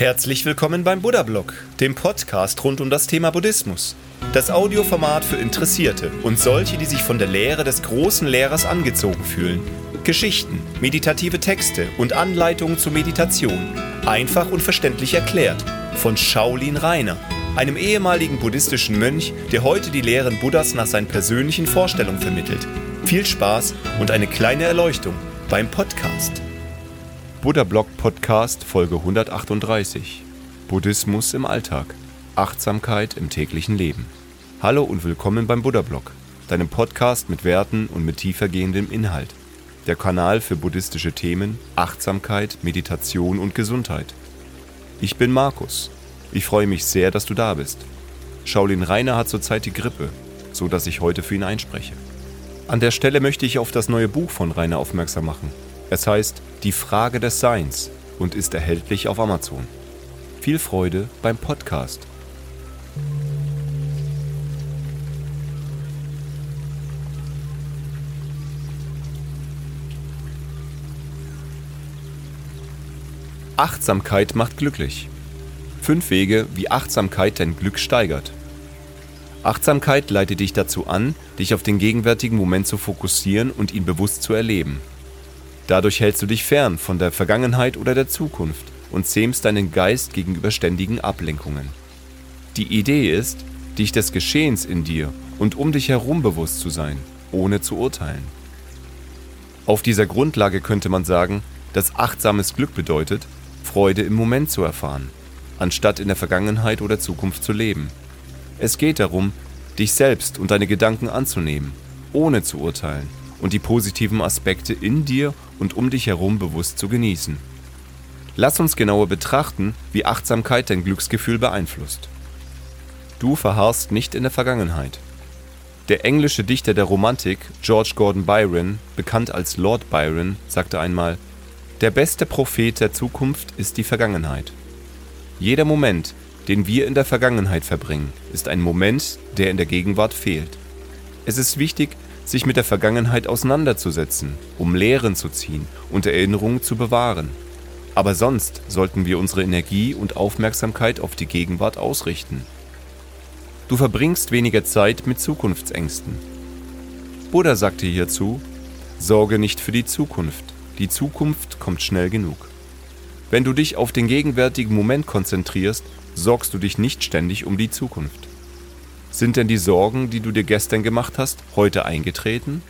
Herzlich willkommen beim Buddha Blog, dem Podcast rund um das Thema Buddhismus. Das Audioformat für Interessierte und solche, die sich von der Lehre des großen Lehrers angezogen fühlen. Geschichten, meditative Texte und Anleitungen zur Meditation. Einfach und verständlich erklärt von Shaolin Rainer, einem ehemaligen buddhistischen Mönch, der heute die Lehren Buddhas nach seinen persönlichen Vorstellungen vermittelt. Viel Spaß und eine kleine Erleuchtung beim Podcast. Buddha Blog Podcast Folge 138 Buddhismus im Alltag Achtsamkeit im täglichen Leben. Hallo und willkommen beim Buddha Blog, deinem Podcast mit Werten und mit tiefergehendem Inhalt. Der Kanal für buddhistische Themen, Achtsamkeit, Meditation und Gesundheit. Ich bin Markus. Ich freue mich sehr, dass du da bist. Shaolin Rainer hat zurzeit die Grippe, so dass ich heute für ihn einspreche. An der Stelle möchte ich auf das neue Buch von Rainer aufmerksam machen. Es heißt Die Frage des Seins und ist erhältlich auf Amazon. Viel Freude beim Podcast. Achtsamkeit macht glücklich. Fünf Wege, wie Achtsamkeit dein Glück steigert. Achtsamkeit leitet dich dazu an, dich auf den gegenwärtigen Moment zu fokussieren und ihn bewusst zu erleben. Dadurch hältst du dich fern von der Vergangenheit oder der Zukunft und zähmst deinen Geist gegenüber ständigen Ablenkungen. Die Idee ist, dich des Geschehens in dir und um dich herum bewusst zu sein, ohne zu urteilen. Auf dieser Grundlage könnte man sagen, dass achtsames Glück bedeutet, Freude im Moment zu erfahren, anstatt in der Vergangenheit oder Zukunft zu leben. Es geht darum, dich selbst und deine Gedanken anzunehmen, ohne zu urteilen und die positiven Aspekte in dir und um dich herum bewusst zu genießen. Lass uns genauer betrachten, wie Achtsamkeit dein Glücksgefühl beeinflusst. Du verharrst nicht in der Vergangenheit. Der englische Dichter der Romantik, George Gordon Byron, bekannt als Lord Byron, sagte einmal, der beste Prophet der Zukunft ist die Vergangenheit. Jeder Moment, den wir in der Vergangenheit verbringen, ist ein Moment, der in der Gegenwart fehlt. Es ist wichtig, sich mit der Vergangenheit auseinanderzusetzen, um Lehren zu ziehen und Erinnerungen zu bewahren. Aber sonst sollten wir unsere Energie und Aufmerksamkeit auf die Gegenwart ausrichten. Du verbringst weniger Zeit mit Zukunftsängsten. Buddha sagte hierzu, Sorge nicht für die Zukunft, die Zukunft kommt schnell genug. Wenn du dich auf den gegenwärtigen Moment konzentrierst, sorgst du dich nicht ständig um die Zukunft. Sind denn die Sorgen, die du dir gestern gemacht hast, heute eingetreten?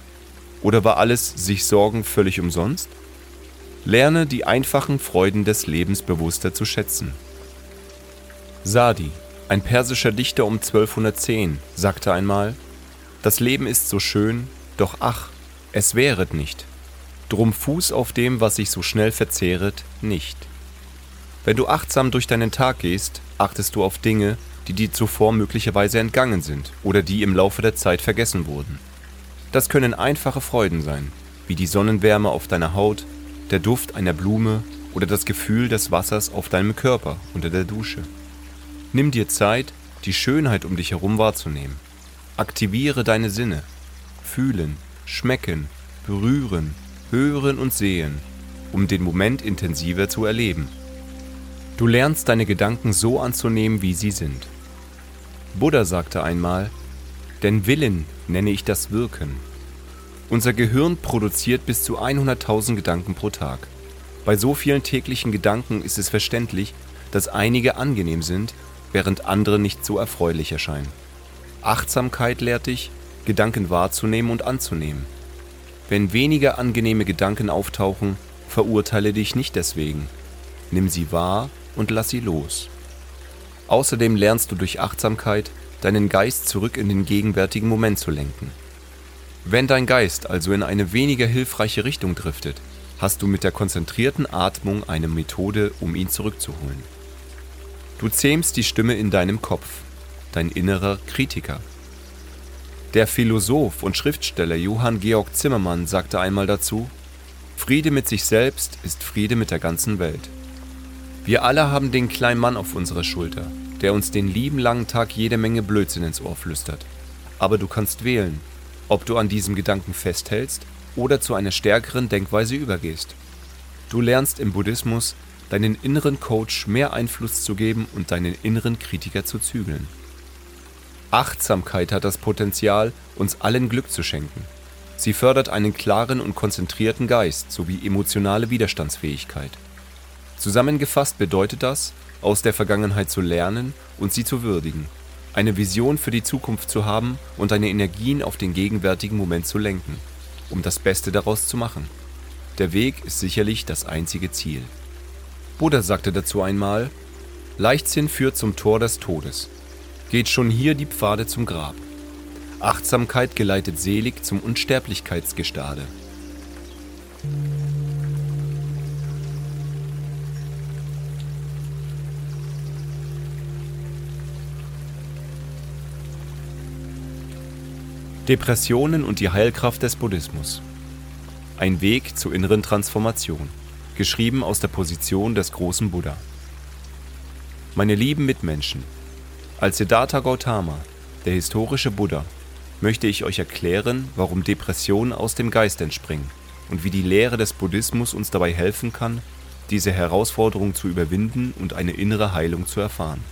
Oder war alles sich Sorgen völlig umsonst? Lerne die einfachen Freuden des Lebens bewusster zu schätzen. Sadi, ein persischer Dichter um 1210, sagte einmal, Das Leben ist so schön, doch ach, es wäret nicht. Drum Fuß auf dem, was sich so schnell verzehret, nicht. Wenn du achtsam durch deinen Tag gehst, achtest du auf Dinge, die dir zuvor möglicherweise entgangen sind oder die im Laufe der Zeit vergessen wurden. Das können einfache Freuden sein, wie die Sonnenwärme auf deiner Haut, der Duft einer Blume oder das Gefühl des Wassers auf deinem Körper unter der Dusche. Nimm dir Zeit, die Schönheit um dich herum wahrzunehmen. Aktiviere deine Sinne. Fühlen, schmecken, berühren, hören und sehen, um den Moment intensiver zu erleben. Du lernst deine Gedanken so anzunehmen, wie sie sind. Buddha sagte einmal, denn Willen nenne ich das Wirken. Unser Gehirn produziert bis zu 100.000 Gedanken pro Tag. Bei so vielen täglichen Gedanken ist es verständlich, dass einige angenehm sind, während andere nicht so erfreulich erscheinen. Achtsamkeit lehrt dich, Gedanken wahrzunehmen und anzunehmen. Wenn weniger angenehme Gedanken auftauchen, verurteile dich nicht deswegen. Nimm sie wahr und lass sie los. Außerdem lernst du durch Achtsamkeit, deinen Geist zurück in den gegenwärtigen Moment zu lenken. Wenn dein Geist also in eine weniger hilfreiche Richtung driftet, hast du mit der konzentrierten Atmung eine Methode, um ihn zurückzuholen. Du zähmst die Stimme in deinem Kopf, dein innerer Kritiker. Der Philosoph und Schriftsteller Johann Georg Zimmermann sagte einmal dazu, Friede mit sich selbst ist Friede mit der ganzen Welt. Wir alle haben den kleinen Mann auf unserer Schulter, der uns den lieben langen Tag jede Menge Blödsinn ins Ohr flüstert. Aber du kannst wählen, ob du an diesem Gedanken festhältst oder zu einer stärkeren Denkweise übergehst. Du lernst im Buddhismus, deinen inneren Coach mehr Einfluss zu geben und deinen inneren Kritiker zu zügeln. Achtsamkeit hat das Potenzial, uns allen Glück zu schenken. Sie fördert einen klaren und konzentrierten Geist sowie emotionale Widerstandsfähigkeit. Zusammengefasst bedeutet das, aus der Vergangenheit zu lernen und sie zu würdigen, eine Vision für die Zukunft zu haben und deine Energien auf den gegenwärtigen Moment zu lenken, um das Beste daraus zu machen. Der Weg ist sicherlich das einzige Ziel. Buddha sagte dazu einmal, Leichtsinn führt zum Tor des Todes. Geht schon hier die Pfade zum Grab. Achtsamkeit geleitet selig zum Unsterblichkeitsgestade. Depressionen und die Heilkraft des Buddhismus. Ein Weg zur inneren Transformation. Geschrieben aus der Position des großen Buddha. Meine lieben Mitmenschen, als Siddhartha Gautama, der historische Buddha, möchte ich euch erklären, warum Depressionen aus dem Geist entspringen und wie die Lehre des Buddhismus uns dabei helfen kann, diese Herausforderung zu überwinden und eine innere Heilung zu erfahren.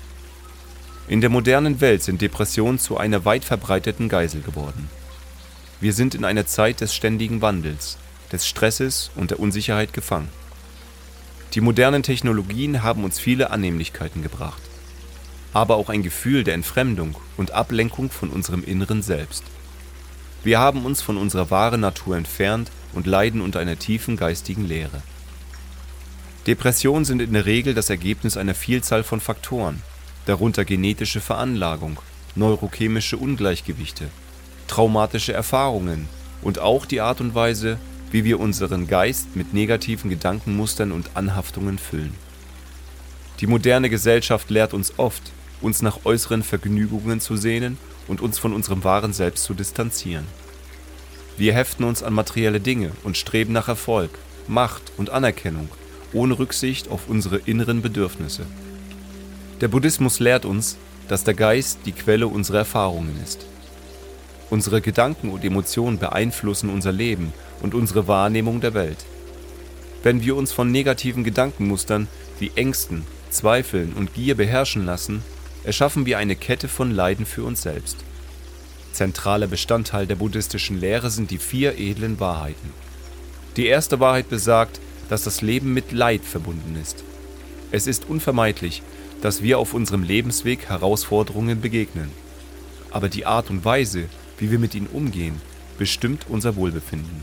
In der modernen Welt sind Depressionen zu einer weit verbreiteten Geisel geworden. Wir sind in einer Zeit des ständigen Wandels, des Stresses und der Unsicherheit gefangen. Die modernen Technologien haben uns viele Annehmlichkeiten gebracht, aber auch ein Gefühl der Entfremdung und Ablenkung von unserem inneren Selbst. Wir haben uns von unserer wahren Natur entfernt und leiden unter einer tiefen geistigen Leere. Depressionen sind in der Regel das Ergebnis einer Vielzahl von Faktoren, darunter genetische Veranlagung, neurochemische Ungleichgewichte, traumatische Erfahrungen und auch die Art und Weise, wie wir unseren Geist mit negativen Gedankenmustern und Anhaftungen füllen. Die moderne Gesellschaft lehrt uns oft, uns nach äußeren Vergnügungen zu sehnen und uns von unserem wahren Selbst zu distanzieren. Wir heften uns an materielle Dinge und streben nach Erfolg, Macht und Anerkennung, ohne Rücksicht auf unsere inneren Bedürfnisse. Der Buddhismus lehrt uns, dass der Geist die Quelle unserer Erfahrungen ist. Unsere Gedanken und Emotionen beeinflussen unser Leben und unsere Wahrnehmung der Welt. Wenn wir uns von negativen Gedankenmustern wie Ängsten, Zweifeln und Gier beherrschen lassen, erschaffen wir eine Kette von Leiden für uns selbst. Zentraler Bestandteil der buddhistischen Lehre sind die vier edlen Wahrheiten. Die erste Wahrheit besagt, dass das Leben mit Leid verbunden ist. Es ist unvermeidlich, dass wir auf unserem Lebensweg Herausforderungen begegnen. Aber die Art und Weise, wie wir mit ihnen umgehen, bestimmt unser Wohlbefinden.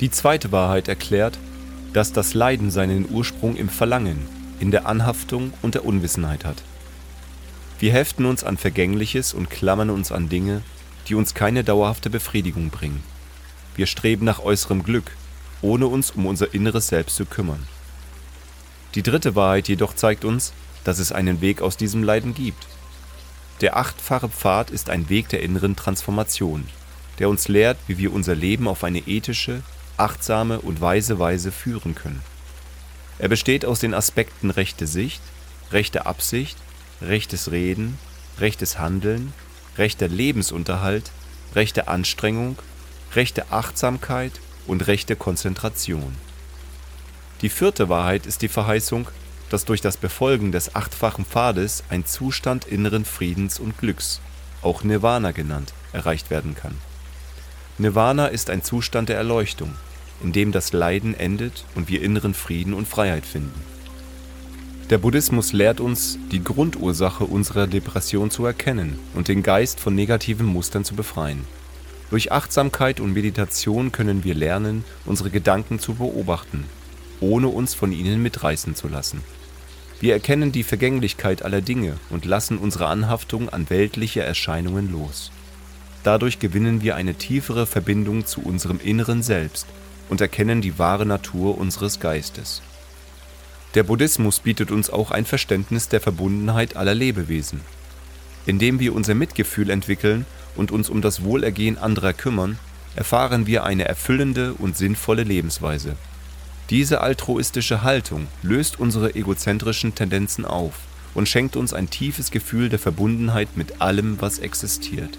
Die zweite Wahrheit erklärt, dass das Leiden seinen Ursprung im Verlangen, in der Anhaftung und der Unwissenheit hat. Wir heften uns an Vergängliches und klammern uns an Dinge, die uns keine dauerhafte Befriedigung bringen. Wir streben nach äußerem Glück, ohne uns um unser inneres Selbst zu kümmern. Die dritte Wahrheit jedoch zeigt uns, dass es einen Weg aus diesem Leiden gibt. Der achtfache Pfad ist ein Weg der inneren Transformation, der uns lehrt, wie wir unser Leben auf eine ethische, achtsame und weise Weise führen können. Er besteht aus den Aspekten rechte Sicht, rechte Absicht, rechtes Reden, rechtes Handeln, rechter Lebensunterhalt, rechte Anstrengung, rechte Achtsamkeit und rechte Konzentration. Die vierte Wahrheit ist die Verheißung, dass durch das Befolgen des achtfachen Pfades ein Zustand inneren Friedens und Glücks, auch Nirvana genannt, erreicht werden kann. Nirvana ist ein Zustand der Erleuchtung, in dem das Leiden endet und wir inneren Frieden und Freiheit finden. Der Buddhismus lehrt uns, die Grundursache unserer Depression zu erkennen und den Geist von negativen Mustern zu befreien. Durch Achtsamkeit und Meditation können wir lernen, unsere Gedanken zu beobachten ohne uns von ihnen mitreißen zu lassen. Wir erkennen die Vergänglichkeit aller Dinge und lassen unsere Anhaftung an weltliche Erscheinungen los. Dadurch gewinnen wir eine tiefere Verbindung zu unserem inneren Selbst und erkennen die wahre Natur unseres Geistes. Der Buddhismus bietet uns auch ein Verständnis der Verbundenheit aller Lebewesen. Indem wir unser Mitgefühl entwickeln und uns um das Wohlergehen anderer kümmern, erfahren wir eine erfüllende und sinnvolle Lebensweise. Diese altruistische Haltung löst unsere egozentrischen Tendenzen auf und schenkt uns ein tiefes Gefühl der Verbundenheit mit allem, was existiert.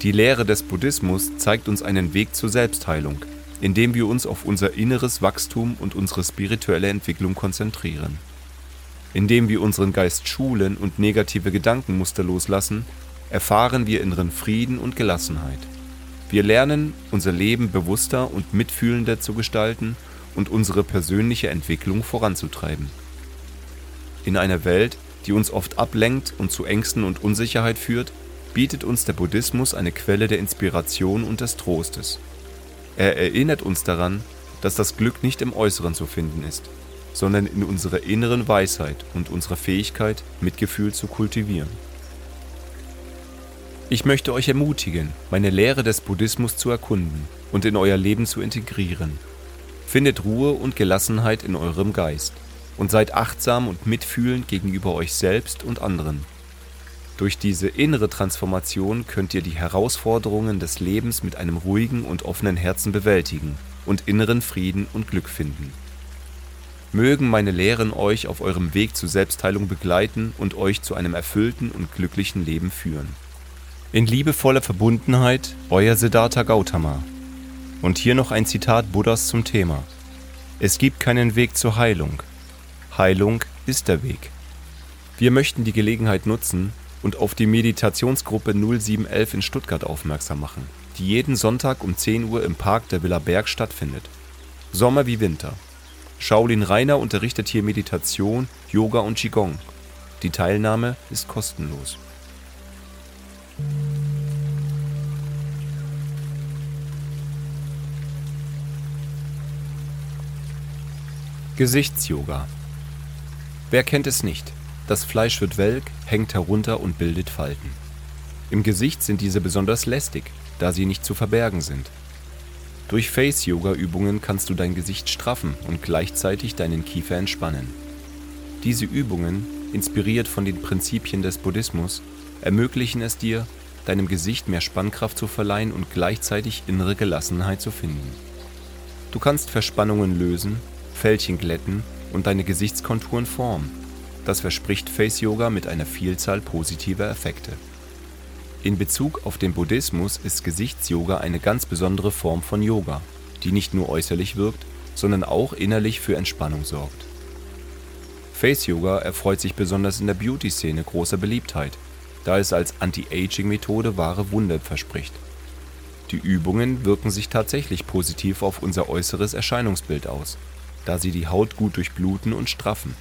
Die Lehre des Buddhismus zeigt uns einen Weg zur Selbstheilung, indem wir uns auf unser inneres Wachstum und unsere spirituelle Entwicklung konzentrieren. Indem wir unseren Geist schulen und negative Gedankenmuster loslassen, erfahren wir inneren Frieden und Gelassenheit. Wir lernen, unser Leben bewusster und mitfühlender zu gestalten und unsere persönliche Entwicklung voranzutreiben. In einer Welt, die uns oft ablenkt und zu Ängsten und Unsicherheit führt, bietet uns der Buddhismus eine Quelle der Inspiration und des Trostes. Er erinnert uns daran, dass das Glück nicht im Äußeren zu finden ist, sondern in unserer inneren Weisheit und unserer Fähigkeit, Mitgefühl zu kultivieren. Ich möchte euch ermutigen, meine Lehre des Buddhismus zu erkunden und in euer Leben zu integrieren. Findet Ruhe und Gelassenheit in eurem Geist und seid achtsam und mitfühlend gegenüber euch selbst und anderen. Durch diese innere Transformation könnt ihr die Herausforderungen des Lebens mit einem ruhigen und offenen Herzen bewältigen und inneren Frieden und Glück finden. Mögen meine Lehren euch auf eurem Weg zur Selbstheilung begleiten und euch zu einem erfüllten und glücklichen Leben führen. In liebevoller Verbundenheit, euer Siddhartha Gautama. Und hier noch ein Zitat Buddhas zum Thema. Es gibt keinen Weg zur Heilung. Heilung ist der Weg. Wir möchten die Gelegenheit nutzen, und auf die Meditationsgruppe 0711 in Stuttgart aufmerksam machen, die jeden Sonntag um 10 Uhr im Park der Villa Berg stattfindet. Sommer wie Winter. Shaolin Rainer unterrichtet hier Meditation, Yoga und Qigong. Die Teilnahme ist kostenlos. Gesichtsyoga. Wer kennt es nicht? Das Fleisch wird welk, hängt herunter und bildet Falten. Im Gesicht sind diese besonders lästig, da sie nicht zu verbergen sind. Durch Face-Yoga-Übungen kannst du dein Gesicht straffen und gleichzeitig deinen Kiefer entspannen. Diese Übungen, inspiriert von den Prinzipien des Buddhismus, ermöglichen es dir, deinem Gesicht mehr Spannkraft zu verleihen und gleichzeitig innere Gelassenheit zu finden. Du kannst Verspannungen lösen, Fältchen glätten und deine Gesichtskonturen formen das verspricht Face Yoga mit einer Vielzahl positiver Effekte. In Bezug auf den Buddhismus ist Gesichtsyoga eine ganz besondere Form von Yoga, die nicht nur äußerlich wirkt, sondern auch innerlich für Entspannung sorgt. Face Yoga erfreut sich besonders in der Beauty-Szene großer Beliebtheit, da es als Anti-Aging-Methode wahre Wunder verspricht. Die Übungen wirken sich tatsächlich positiv auf unser äußeres Erscheinungsbild aus, da sie die Haut gut durchbluten und straffen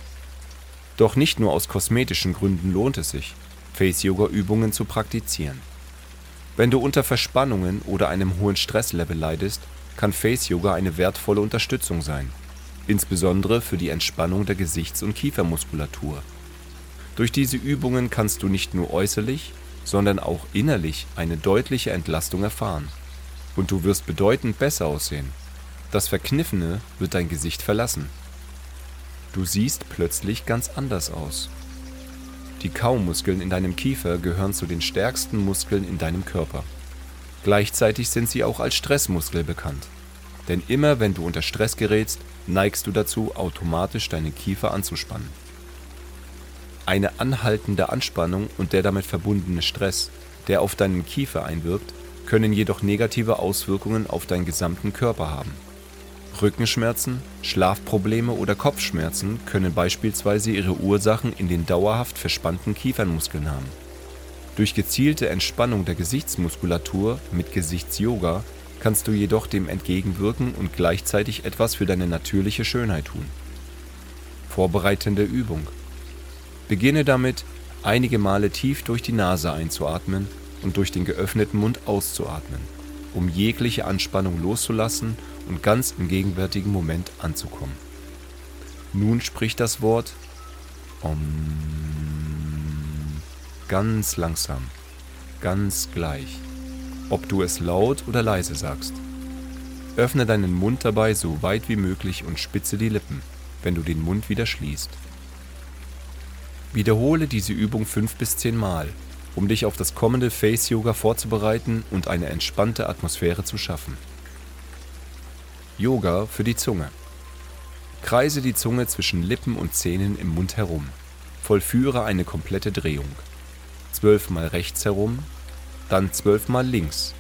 doch nicht nur aus kosmetischen Gründen lohnt es sich, Face-Yoga-Übungen zu praktizieren. Wenn du unter Verspannungen oder einem hohen Stresslevel leidest, kann Face-Yoga eine wertvolle Unterstützung sein, insbesondere für die Entspannung der Gesichts- und Kiefermuskulatur. Durch diese Übungen kannst du nicht nur äußerlich, sondern auch innerlich eine deutliche Entlastung erfahren. Und du wirst bedeutend besser aussehen. Das Verkniffene wird dein Gesicht verlassen. Du siehst plötzlich ganz anders aus. Die Kaumuskeln in deinem Kiefer gehören zu den stärksten Muskeln in deinem Körper. Gleichzeitig sind sie auch als Stressmuskel bekannt. Denn immer wenn du unter Stress gerätst, neigst du dazu, automatisch deinen Kiefer anzuspannen. Eine anhaltende Anspannung und der damit verbundene Stress, der auf deinen Kiefer einwirkt, können jedoch negative Auswirkungen auf deinen gesamten Körper haben. Rückenschmerzen, Schlafprobleme oder Kopfschmerzen können beispielsweise ihre Ursachen in den dauerhaft verspannten Kiefernmuskeln haben. Durch gezielte Entspannung der Gesichtsmuskulatur mit Gesichtsyoga kannst du jedoch dem entgegenwirken und gleichzeitig etwas für deine natürliche Schönheit tun. Vorbereitende Übung. Beginne damit, einige Male tief durch die Nase einzuatmen und durch den geöffneten Mund auszuatmen, um jegliche Anspannung loszulassen und ganz im gegenwärtigen Moment anzukommen. Nun spricht das Wort Om ganz langsam, ganz gleich, ob du es laut oder leise sagst. Öffne deinen Mund dabei so weit wie möglich und spitze die Lippen, wenn du den Mund wieder schließt. Wiederhole diese Übung fünf bis zehn Mal, um dich auf das kommende Face Yoga vorzubereiten und eine entspannte Atmosphäre zu schaffen. Yoga für die Zunge. Kreise die Zunge zwischen Lippen und Zähnen im Mund herum. Vollführe eine komplette Drehung. Zwölfmal rechts herum, dann zwölfmal links,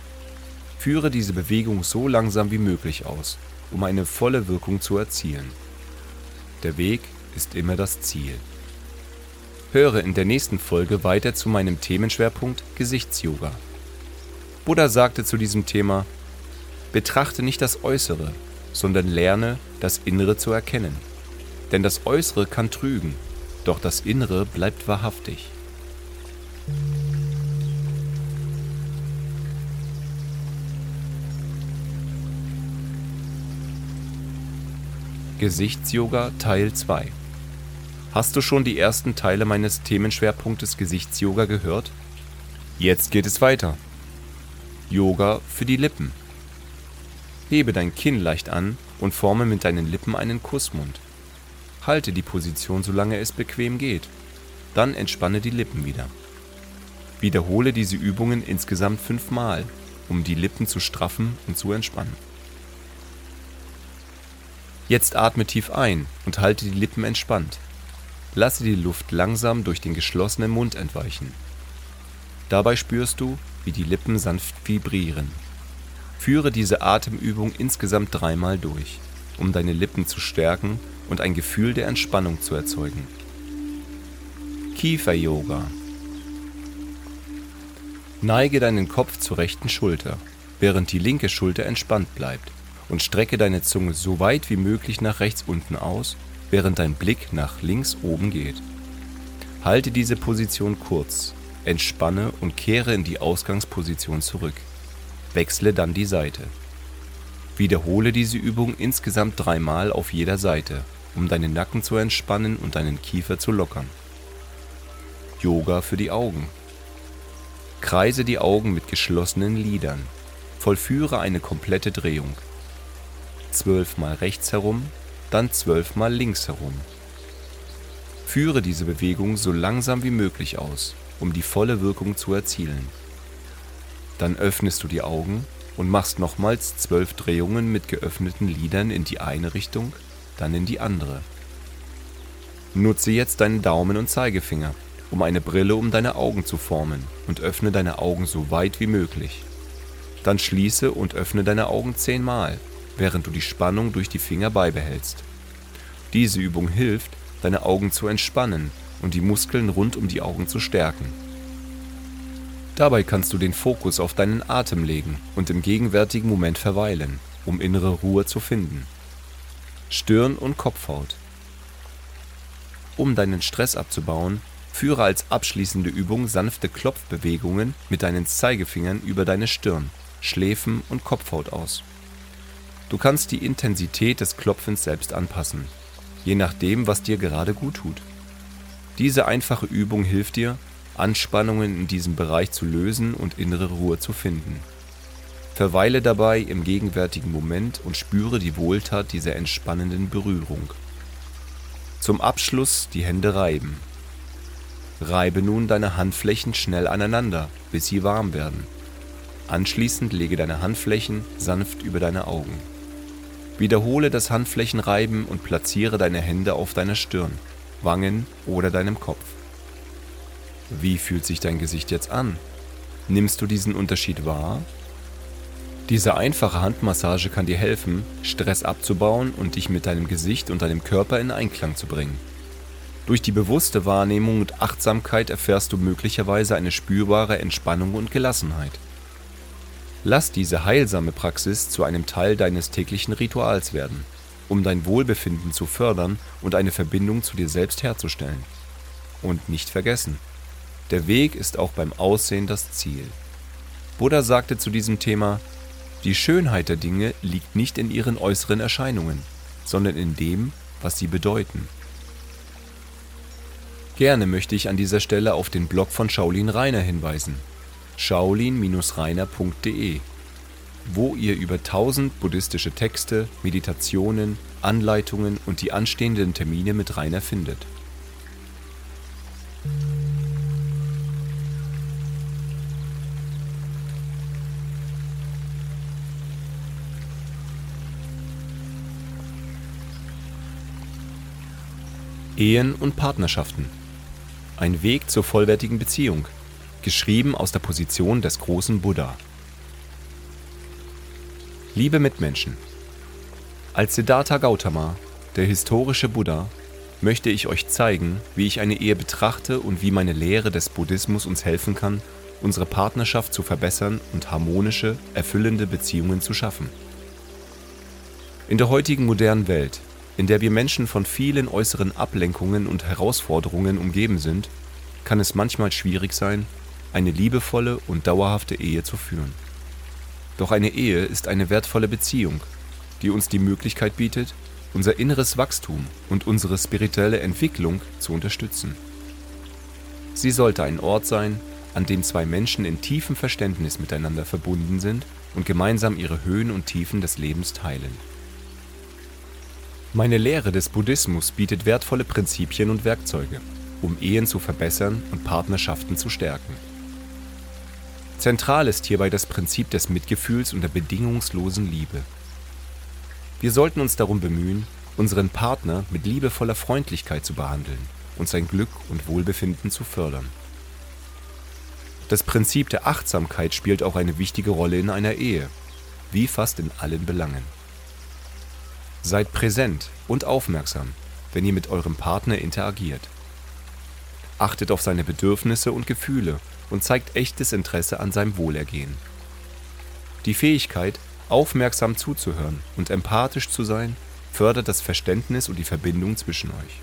Führe diese Bewegung so langsam wie möglich aus, um eine volle Wirkung zu erzielen. Der Weg ist immer das Ziel. Höre in der nächsten Folge weiter zu meinem Themenschwerpunkt Gesichtsyoga. Buddha sagte zu diesem Thema, betrachte nicht das Äußere, sondern lerne, das Innere zu erkennen. Denn das Äußere kann trügen, doch das Innere bleibt wahrhaftig. Gesichtsyoga Teil 2 Hast du schon die ersten Teile meines Themenschwerpunktes Gesichtsyoga gehört? Jetzt geht es weiter. Yoga für die Lippen. Hebe dein Kinn leicht an und forme mit deinen Lippen einen Kussmund. Halte die Position, solange es bequem geht. Dann entspanne die Lippen wieder. Wiederhole diese Übungen insgesamt fünfmal, um die Lippen zu straffen und zu entspannen. Jetzt atme tief ein und halte die Lippen entspannt. Lasse die Luft langsam durch den geschlossenen Mund entweichen. Dabei spürst du, wie die Lippen sanft vibrieren. Führe diese Atemübung insgesamt dreimal durch, um deine Lippen zu stärken und ein Gefühl der Entspannung zu erzeugen. Kiefer-Yoga Neige deinen Kopf zur rechten Schulter, während die linke Schulter entspannt bleibt und strecke deine Zunge so weit wie möglich nach rechts unten aus, während dein Blick nach links oben geht. Halte diese Position kurz, entspanne und kehre in die Ausgangsposition zurück. Wechsle dann die Seite. Wiederhole diese Übung insgesamt dreimal auf jeder Seite, um deinen Nacken zu entspannen und deinen Kiefer zu lockern. Yoga für die Augen. Kreise die Augen mit geschlossenen Lidern. Vollführe eine komplette Drehung. Zwölfmal rechts herum, dann zwölfmal links herum. Führe diese Bewegung so langsam wie möglich aus, um die volle Wirkung zu erzielen. Dann öffnest du die Augen und machst nochmals zwölf Drehungen mit geöffneten Lidern in die eine Richtung, dann in die andere. Nutze jetzt deinen Daumen und Zeigefinger, um eine Brille um deine Augen zu formen und öffne deine Augen so weit wie möglich. Dann schließe und öffne deine Augen zehnmal, während du die Spannung durch die Finger beibehältst. Diese Übung hilft, deine Augen zu entspannen und die Muskeln rund um die Augen zu stärken. Dabei kannst du den Fokus auf deinen Atem legen und im gegenwärtigen Moment verweilen, um innere Ruhe zu finden. Stirn und Kopfhaut. Um deinen Stress abzubauen, führe als abschließende Übung sanfte Klopfbewegungen mit deinen Zeigefingern über deine Stirn, Schläfen und Kopfhaut aus. Du kannst die Intensität des Klopfens selbst anpassen, je nachdem, was dir gerade gut tut. Diese einfache Übung hilft dir, Anspannungen in diesem Bereich zu lösen und innere Ruhe zu finden. Verweile dabei im gegenwärtigen Moment und spüre die Wohltat dieser entspannenden Berührung. Zum Abschluss die Hände reiben. Reibe nun deine Handflächen schnell aneinander, bis sie warm werden. Anschließend lege deine Handflächen sanft über deine Augen. Wiederhole das Handflächenreiben und platziere deine Hände auf deiner Stirn, Wangen oder deinem Kopf. Wie fühlt sich dein Gesicht jetzt an? Nimmst du diesen Unterschied wahr? Diese einfache Handmassage kann dir helfen, Stress abzubauen und dich mit deinem Gesicht und deinem Körper in Einklang zu bringen. Durch die bewusste Wahrnehmung und Achtsamkeit erfährst du möglicherweise eine spürbare Entspannung und Gelassenheit. Lass diese heilsame Praxis zu einem Teil deines täglichen Rituals werden, um dein Wohlbefinden zu fördern und eine Verbindung zu dir selbst herzustellen. Und nicht vergessen, der Weg ist auch beim Aussehen das Ziel. Buddha sagte zu diesem Thema, die Schönheit der Dinge liegt nicht in ihren äußeren Erscheinungen, sondern in dem, was sie bedeuten. Gerne möchte ich an dieser Stelle auf den Blog von Shaolin Rainer hinweisen, shaolin-rainer.de, wo ihr über 1000 buddhistische Texte, Meditationen, Anleitungen und die anstehenden Termine mit Rainer findet. Ehen und Partnerschaften. Ein Weg zur vollwertigen Beziehung. Geschrieben aus der Position des großen Buddha. Liebe Mitmenschen, als Siddhartha Gautama, der historische Buddha, möchte ich euch zeigen, wie ich eine Ehe betrachte und wie meine Lehre des Buddhismus uns helfen kann, unsere Partnerschaft zu verbessern und harmonische, erfüllende Beziehungen zu schaffen. In der heutigen modernen Welt, in der wir Menschen von vielen äußeren Ablenkungen und Herausforderungen umgeben sind, kann es manchmal schwierig sein, eine liebevolle und dauerhafte Ehe zu führen. Doch eine Ehe ist eine wertvolle Beziehung, die uns die Möglichkeit bietet, unser inneres Wachstum und unsere spirituelle Entwicklung zu unterstützen. Sie sollte ein Ort sein, an dem zwei Menschen in tiefem Verständnis miteinander verbunden sind und gemeinsam ihre Höhen und Tiefen des Lebens teilen. Meine Lehre des Buddhismus bietet wertvolle Prinzipien und Werkzeuge, um Ehen zu verbessern und Partnerschaften zu stärken. Zentral ist hierbei das Prinzip des Mitgefühls und der bedingungslosen Liebe. Wir sollten uns darum bemühen, unseren Partner mit liebevoller Freundlichkeit zu behandeln und sein Glück und Wohlbefinden zu fördern. Das Prinzip der Achtsamkeit spielt auch eine wichtige Rolle in einer Ehe, wie fast in allen Belangen. Seid präsent und aufmerksam, wenn ihr mit eurem Partner interagiert. Achtet auf seine Bedürfnisse und Gefühle und zeigt echtes Interesse an seinem Wohlergehen. Die Fähigkeit, Aufmerksam zuzuhören und empathisch zu sein, fördert das Verständnis und die Verbindung zwischen euch.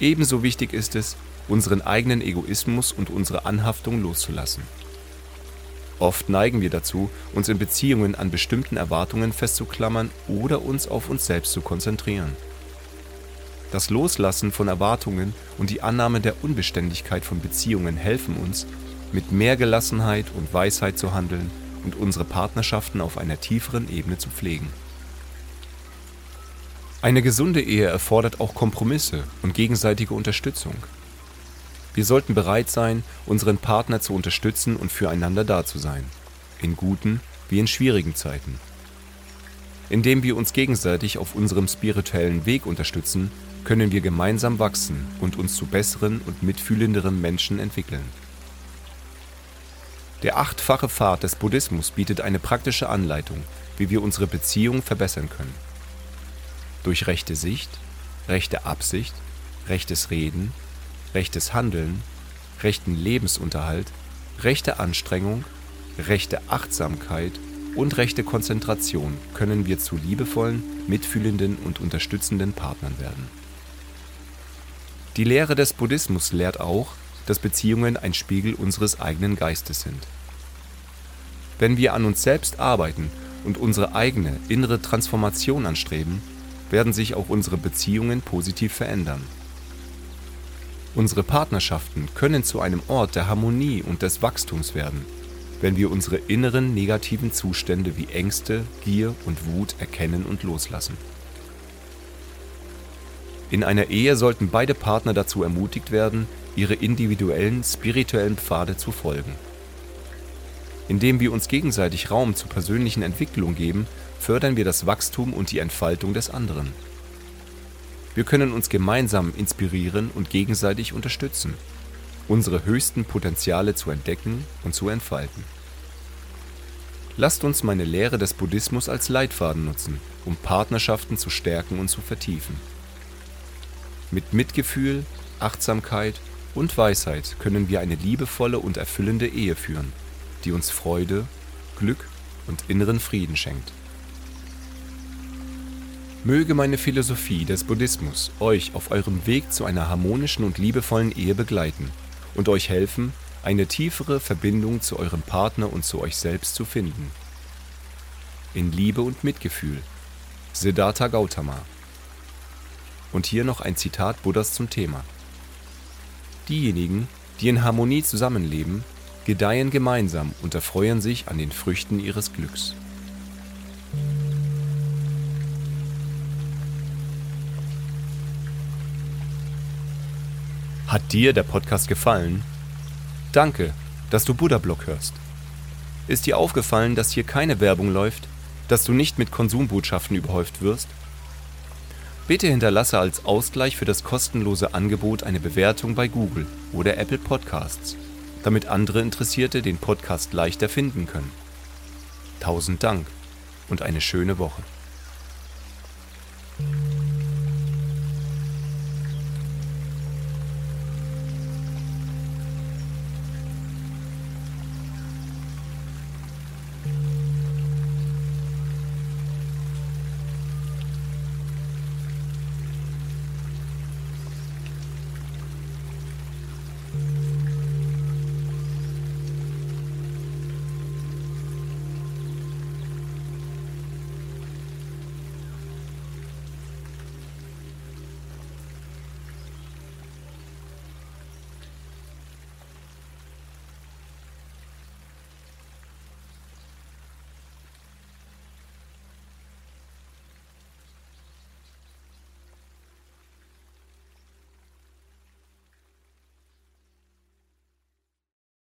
Ebenso wichtig ist es, unseren eigenen Egoismus und unsere Anhaftung loszulassen. Oft neigen wir dazu, uns in Beziehungen an bestimmten Erwartungen festzuklammern oder uns auf uns selbst zu konzentrieren. Das Loslassen von Erwartungen und die Annahme der Unbeständigkeit von Beziehungen helfen uns, mit mehr Gelassenheit und Weisheit zu handeln und unsere Partnerschaften auf einer tieferen Ebene zu pflegen. Eine gesunde Ehe erfordert auch Kompromisse und gegenseitige Unterstützung. Wir sollten bereit sein, unseren Partner zu unterstützen und füreinander da zu sein, in guten wie in schwierigen Zeiten. Indem wir uns gegenseitig auf unserem spirituellen Weg unterstützen, können wir gemeinsam wachsen und uns zu besseren und mitfühlenderen Menschen entwickeln. Der achtfache Pfad des Buddhismus bietet eine praktische Anleitung, wie wir unsere Beziehung verbessern können. Durch rechte Sicht, rechte Absicht, rechtes Reden, rechtes Handeln, rechten Lebensunterhalt, rechte Anstrengung, rechte Achtsamkeit und rechte Konzentration können wir zu liebevollen, mitfühlenden und unterstützenden Partnern werden. Die Lehre des Buddhismus lehrt auch, dass Beziehungen ein Spiegel unseres eigenen Geistes sind. Wenn wir an uns selbst arbeiten und unsere eigene innere Transformation anstreben, werden sich auch unsere Beziehungen positiv verändern. Unsere Partnerschaften können zu einem Ort der Harmonie und des Wachstums werden, wenn wir unsere inneren negativen Zustände wie Ängste, Gier und Wut erkennen und loslassen. In einer Ehe sollten beide Partner dazu ermutigt werden, ihre individuellen spirituellen Pfade zu folgen. Indem wir uns gegenseitig Raum zur persönlichen Entwicklung geben, fördern wir das Wachstum und die Entfaltung des anderen. Wir können uns gemeinsam inspirieren und gegenseitig unterstützen, unsere höchsten Potenziale zu entdecken und zu entfalten. Lasst uns meine Lehre des Buddhismus als Leitfaden nutzen, um Partnerschaften zu stärken und zu vertiefen. Mit Mitgefühl, Achtsamkeit und Weisheit können wir eine liebevolle und erfüllende Ehe führen, die uns Freude, Glück und inneren Frieden schenkt. Möge meine Philosophie des Buddhismus euch auf eurem Weg zu einer harmonischen und liebevollen Ehe begleiten und euch helfen, eine tiefere Verbindung zu eurem Partner und zu euch selbst zu finden. In Liebe und Mitgefühl. Siddhartha Gautama. Und hier noch ein Zitat Buddhas zum Thema. Diejenigen, die in Harmonie zusammenleben, gedeihen gemeinsam und erfreuen sich an den Früchten ihres Glücks. Hat dir der Podcast gefallen? Danke, dass du Buddha Blog hörst. Ist dir aufgefallen, dass hier keine Werbung läuft, dass du nicht mit Konsumbotschaften überhäuft wirst? Bitte hinterlasse als Ausgleich für das kostenlose Angebot eine Bewertung bei Google oder Apple Podcasts, damit andere Interessierte den Podcast leichter finden können. Tausend Dank und eine schöne Woche.